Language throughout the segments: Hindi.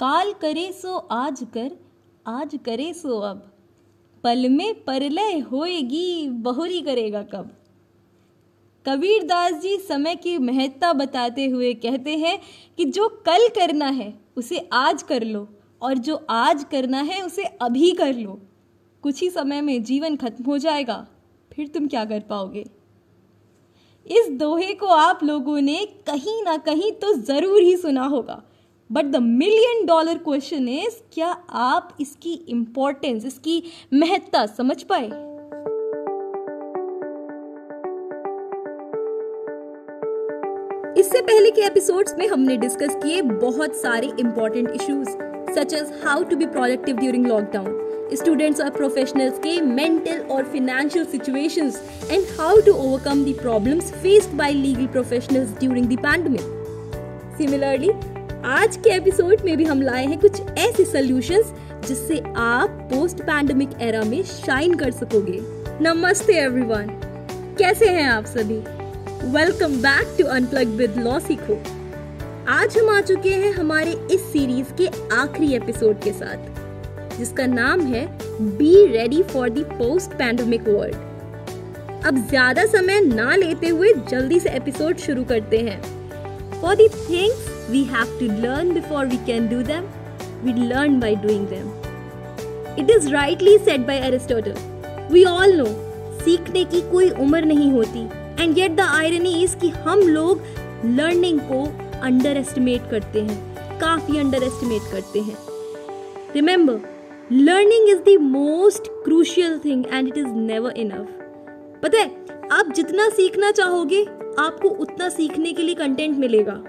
काल करे सो आज कर, आज करे सो अब। पल में परलय होएगी, बहुरी करेगा कब। कबीर दास जी समय की महत्ता बताते हुए कहते हैं कि जो कल करना है, उसे आज कर लो, और जो आज करना है, उसे अभी कर लो। कुछ ही समय में जीवन खत्म हो जाएगा, फिर तुम क्या कर पाओगे? इस दोहे को आप लोगों ने कहीं ना कहीं तो ज़रूर ही सुना होगा। But the million dollar question is क्या आप इसकी इंपॉर्टेंस इसकी महत्ता समझ पाए? इससे पहले के एपिसोड्स में हमने डिस्कस किए बहुत सारे important issues such as how to be productive during lockdown students और प्रोफेशनल्स के मेंटल और financial situations and how to overcome the problems faced by legal professionals during the pandemic similarly आज के एपिसोड में भी हम लाए हैं कुछ ऐसे सॉल्यूशंस जिससे आप पोस्ट पैंडमिक एरा में शाइन कर सकोगे। नमस्ते एवरीवन कैसे हैं आप सभी? Welcome back to Unplug with LawSikho आज हम आ चुके हैं हमारे इस सीरीज़ के आखिरी एपिसोड के साथ, जिसका नाम है be ready for the post pandemic world अब ज़्यादा समय ना लेते हुए जल्दी से एपिसोड शुरू करते हैं। For the things we have to learn before we can do them we learn by doing them it is rightly said by Aristotle we all know सीखने की कोई उम्र नहीं होती and yet the irony is कि हम लोग लर्निंग को अंडर एस्टिमेट करते हैं, काफ़ी अंडर एस्टिमेट करते हैं। Remember learning is the most crucial thing and it is never enough पता है, आप जितना सीखना चाहोगे, आपको उतना सीखने के लिए कंटेंट मिलेगा।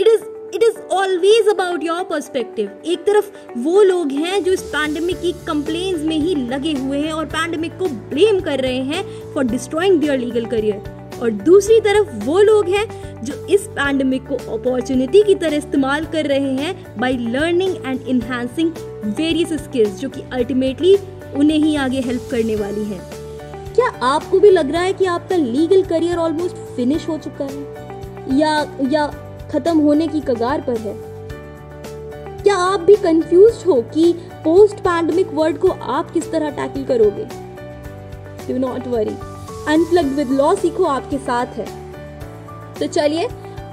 It is it is always about your perspective एक तरफ़ वो लोग हैं जो इस पैंडमिक की कंप्लेन में ही लगे हुए हैं और पैंडमिक को ब्लेम कर रहे हैं for destroying their legal career और दूसरी तरफ़ वो लोग हैं जो इस पैंडमिक को अपॉर्चुनिटी की तरह इस्तेमाल कर रहे हैं by learning and enhancing various skills जो कि अल्टीमेटली उन्हें ही आगे हेल्प करने वाली है। क्या आपको भी लग रहा है कि आपका लीगल करियर ऑलमोस्ट फिनिश हो चुका है? या या खत्म होने की कगार पर है। क्या आप भी कंफ्यूज हो कि पोस्ट पैंडमिक वर्ड को आप किस तरह टैकल करोगे? Do not worry Unplugged with LawSikho आपके साथ है। तो चलिए,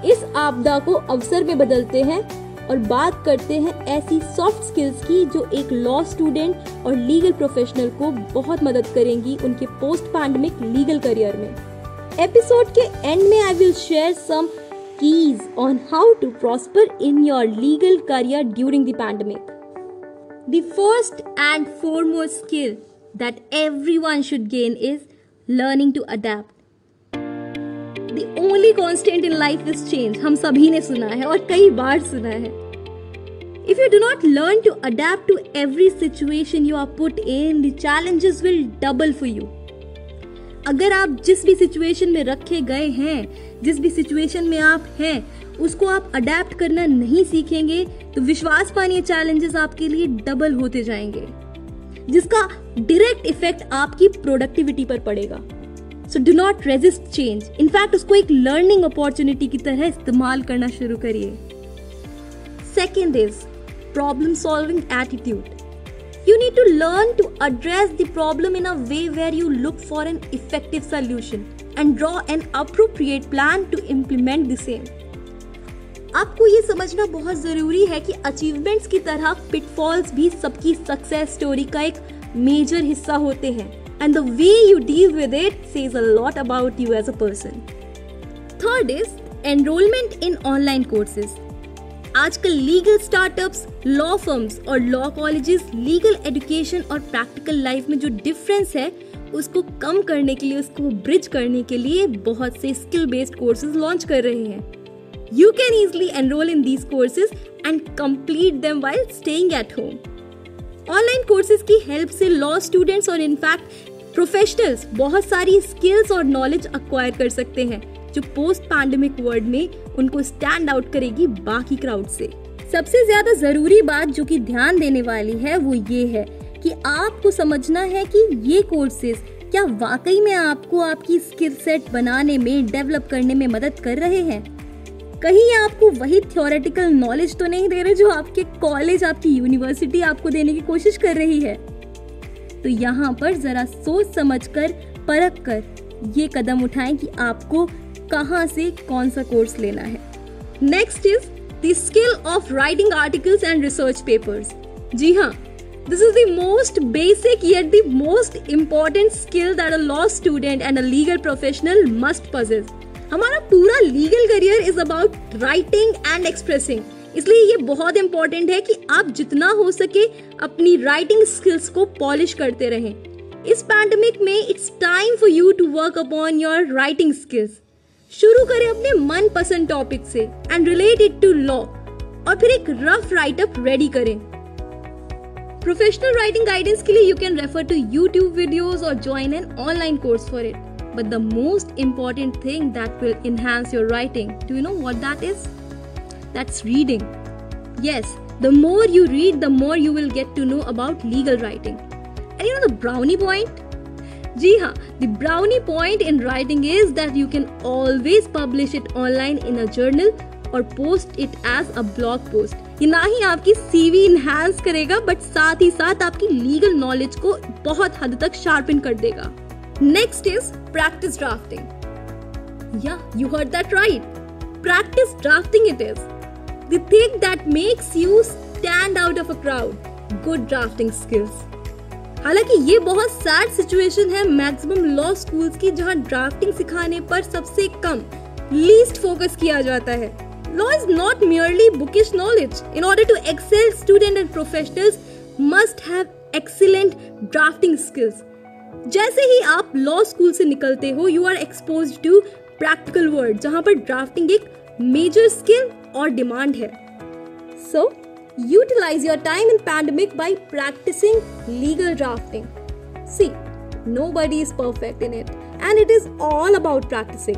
इस आपदा को अवसर में बदलते हैं और बात करते हैं ऐसी सॉफ्ट स्किल्स की जो एक लॉ स्टूडेंट और लीगल प्रोफेशनल को बहुत मदद करेंगी उनके पोस्ट पैंडमिक लीगल करियर में। एपिसोड के एंड में I will share some Keys on how to prosper in your legal career during the pandemic the first and foremost skill that everyone should gain is learning to adapt. The only constant in life is change. हम सभी ने सुना है और कई बार सुना है If you do not learn to adapt to every situation you are put in, the challenges will double for you. अगर आप जिस भी सिचुएशन में रखे गए हैं, जिस भी सिचुएशन में आप हैं, उसको आप अडेप्ट करना नहीं सीखेंगे तो विश्वास पानी चैलेंजेस आपके लिए डबल होते जाएँगे, जिसका डायरेक्ट इफ़ेक्ट आपकी प्रोडक्टिविटी पर पड़ेगा। So do not resist change in fact उसको एक लर्निंग अपॉर्चुनिटी की तरह इस्तेमाल करना शुरू करिए। Second is problem solving attitude You need to learn to address the problem in a way where you look for an effective solution and draw an appropriate plan to implement the same. आपको ये समझना बहुत ज़रूरी है कि अचीवमेंट्स की तरह पिटफॉल्स भी सबकी सक्सेस स्टोरी का एक मेजर हिस्सा होते हैं and the way you deal with it says a lot about you as a person third is enrolment in online courses आजकल लीगल स्टार्टअप्स लॉ फर्म्स और लॉ कॉलेजेस लीगल एजुकेशन और प्रैक्टिकल लाइफ में जो डिफरेंस है, उसको कम करने के लिए, उसको ब्रिज करने के लिए बहुत से स्किल बेस्ड कोर्सेज लॉन्च कर रहे हैं You can easily enroll in these courses and complete them while staying at home. Online courses की हेल्प से लॉ स्टूडेंट्स और इनफैक्ट प्रोफेशनल्स बहुत सारी स्किल्स और नॉलेज अक्वायर कर सकते हैं जो पोस्ट पैंडेमिक वर्ल्ड में उनको स्टैंड आउट करेगी बाकी क्राउड से। सबसे ज़्यादा ज़रूरी बात जो कि ध्यान देने वाली है वो ये है कि आपको समझना है कि ये कोर्सेज क्या वाकई में आपको आपकी स्किल सेट बनाने में डेवलप करने में मदद कर रहे हैं? कहीं आपको वही थियोरेटिकल नॉलेज तो नहीं दे रहे जो आपके कॉलेज आपकी यूनिवर्सिटी आपको देने की कोशिश कर रही है? तो यहाँ पर जरा सोच समझ कर परख कर ये कदम उठाएँ कि आपको कहाँ से कौन सा कोर्स लेना है? Next is the skill of writing articles and research papers जी हाँ this is the most basic yet the most important skill that a law student and a legal professional must possess हमारा पूरा legal career is about writing and expressing इसलिए ये बहुत इंपॉर्टेंट है कि आप जितना हो सके अपनी राइटिंग स्किल्स को पॉलिश करते रहें। इस पैंडमिक में it's time for you to work upon your writing skills शुरू करें अपने मन पसंद टॉपिक से एंड रिलेटेड टू लॉ और फिर एक रफ राइटअप रेडी करें. प्रोफेशनल राइटिंग गाइडेंस के लिए you can refer to YouTube videos और join an online course for it but the most important thing that will enhance your writing do you know what that is that's reading yes the more you read the more you will get to know about legal writing and you know the brownie point जी हाँ the brownie point in writing is that you can always publish it online in a journal और post it as a blog post ये ना ही आपकी सीवी इनहस करेगा बट साथ ही साथ आपकी लीगल नॉलेज को बहुत हद तक शार्पिन कर देगा। नेक्स्ट इज़ प्रैक्टिस ड्राफ्टिंग या you heard that right practice drafting it is the that makes you stand out of a crowd good drafting skills हालाँकि ये बहुत सैड सिचुएशन है मैक्सिमम लॉ स्कूल्स की, जहाँ ड्राफ्टिंग सिखाने पर सबसे कम लीस्ट फोकस किया जाता है। Law is not merely bookish knowledge in order to excel student and professionals must have excellent drafting skills जैसे ही आप लॉ स्कूल से निकलते हो you are expose to practical world जहाँ पर ड्राफ्टिंग एक मेजर स्किल और डिमांड है। So utilise your time in pandemic by practising legal drafting see nobody is perfect in it and it is all about practising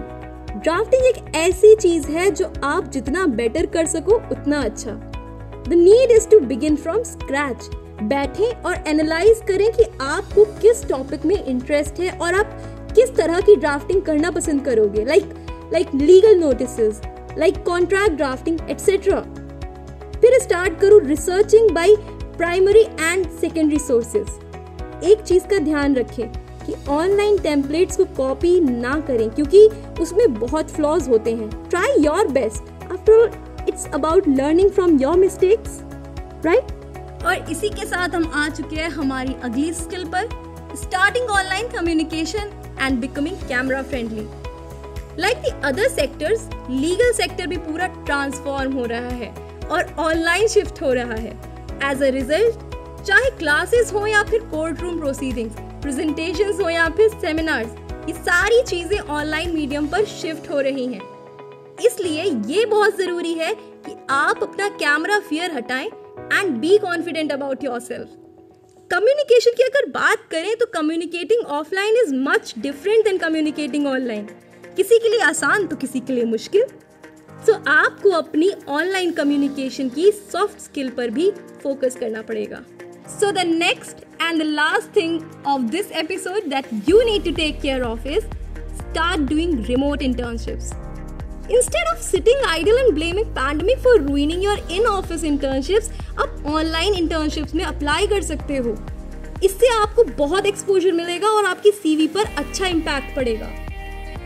drafting एक ऐसी चीज़ है जो आप जितना बेटर कर सको, उतना अच्छा। The need is to begin from scratch बैठें और एनालाइज करें कि आपको किस टॉपिक में इंटरेस्ट है और आप किस तरह की ड्राफ्टिंग करना पसंद करोगे। Like like legal notice like contract drafting etcetera फिर स्टार्ट करो researching by primary and secondary sources एक चीज़ का ध्यान रखें कि ऑनलाइन टेम्पलेट्स को कॉपी ना करें, क्योंकि उसमें बहुत फ्लॉज होते हैं। Try your best after it's about learning from your mistakes right और इसी के साथ हम आ चुके हैं हमारी अगली स्किल पर। Starting online communication and becoming camera friendly like the other sectors legal sector भी पूरा ट्रांसफॉर्म हो रहा है। और ऑनलाइन शिफ्ट हो रहा है। एज अ रिज़ल्ट चाहे क्लासेस हो या फिर कोर्ट रूम प्रोसीडिंग्स प्रेजेंटेशंस हो या फिर सेमिनार्स ये सारी चीज़ें ऑनलाइन मीडियम पर शिफ्ट हो रही हैं। इसलिए ये बहुत ज़रूरी है कि आप अपना कैमरा फियर हटाएँ and be confident about yourself communication की अगर बात करें तो communicating offline is much different than communicating online किसी के लिए आसान तो किसी के लिए मुश्किल। सो so, आपको अपनी ऑनलाइन कम्युनिकेशन की सॉफ्ट स्किल पर भी फोकस करना पड़ेगा। So the next and the last thing of this episode that you need to take care of is start doing remote internships Instead of sitting idle and blaming pandemic for ruining your in-office internships, आप ऑनलाइन इंटर्नशिप्स में अप्लाई कर सकते हो। इससे आपको बहुत एक्सपोजर मिलेगा और आपकी सीवी पर अच्छा इम्पैक्ट पड़ेगा।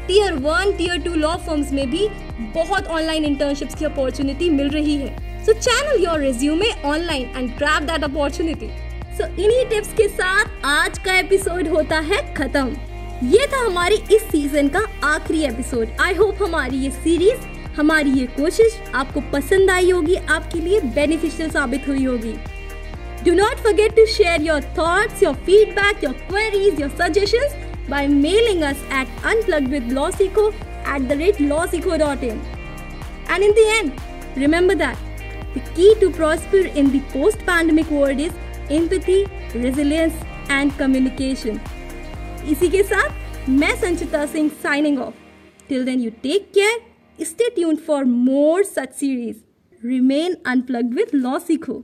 Tier one tier two law firms में भी बहुत ऑनलाइन इंटर्नशिप्स की अपॉर्चुनिटी मिल रही है। So channel your resume online and grab that opportunity so इन्हीं टिप्स के साथ आज का एपिसोड होता है खत्म। ये था हमारी इस सीज़न का आखिरी एपिसोड आई होप हमारी ये सीरीज़ हमारी ये कोशिश आपको पसंद आई होगी आपके लिए बेनिफिशियल साबित हुई होगी। Do not forget to share your thoughts, your feedback, your queries, your suggestions by mailing us at unpluggedwithlawseco at the rate lawseco.in. And in the end, remember that the key to prosper in the post-pandemic world is empathy, resilience and communication. इसी के साथ मैं Sanchita Singh signing off till then you take care stay tune for more such series remain unplugged with law Sikho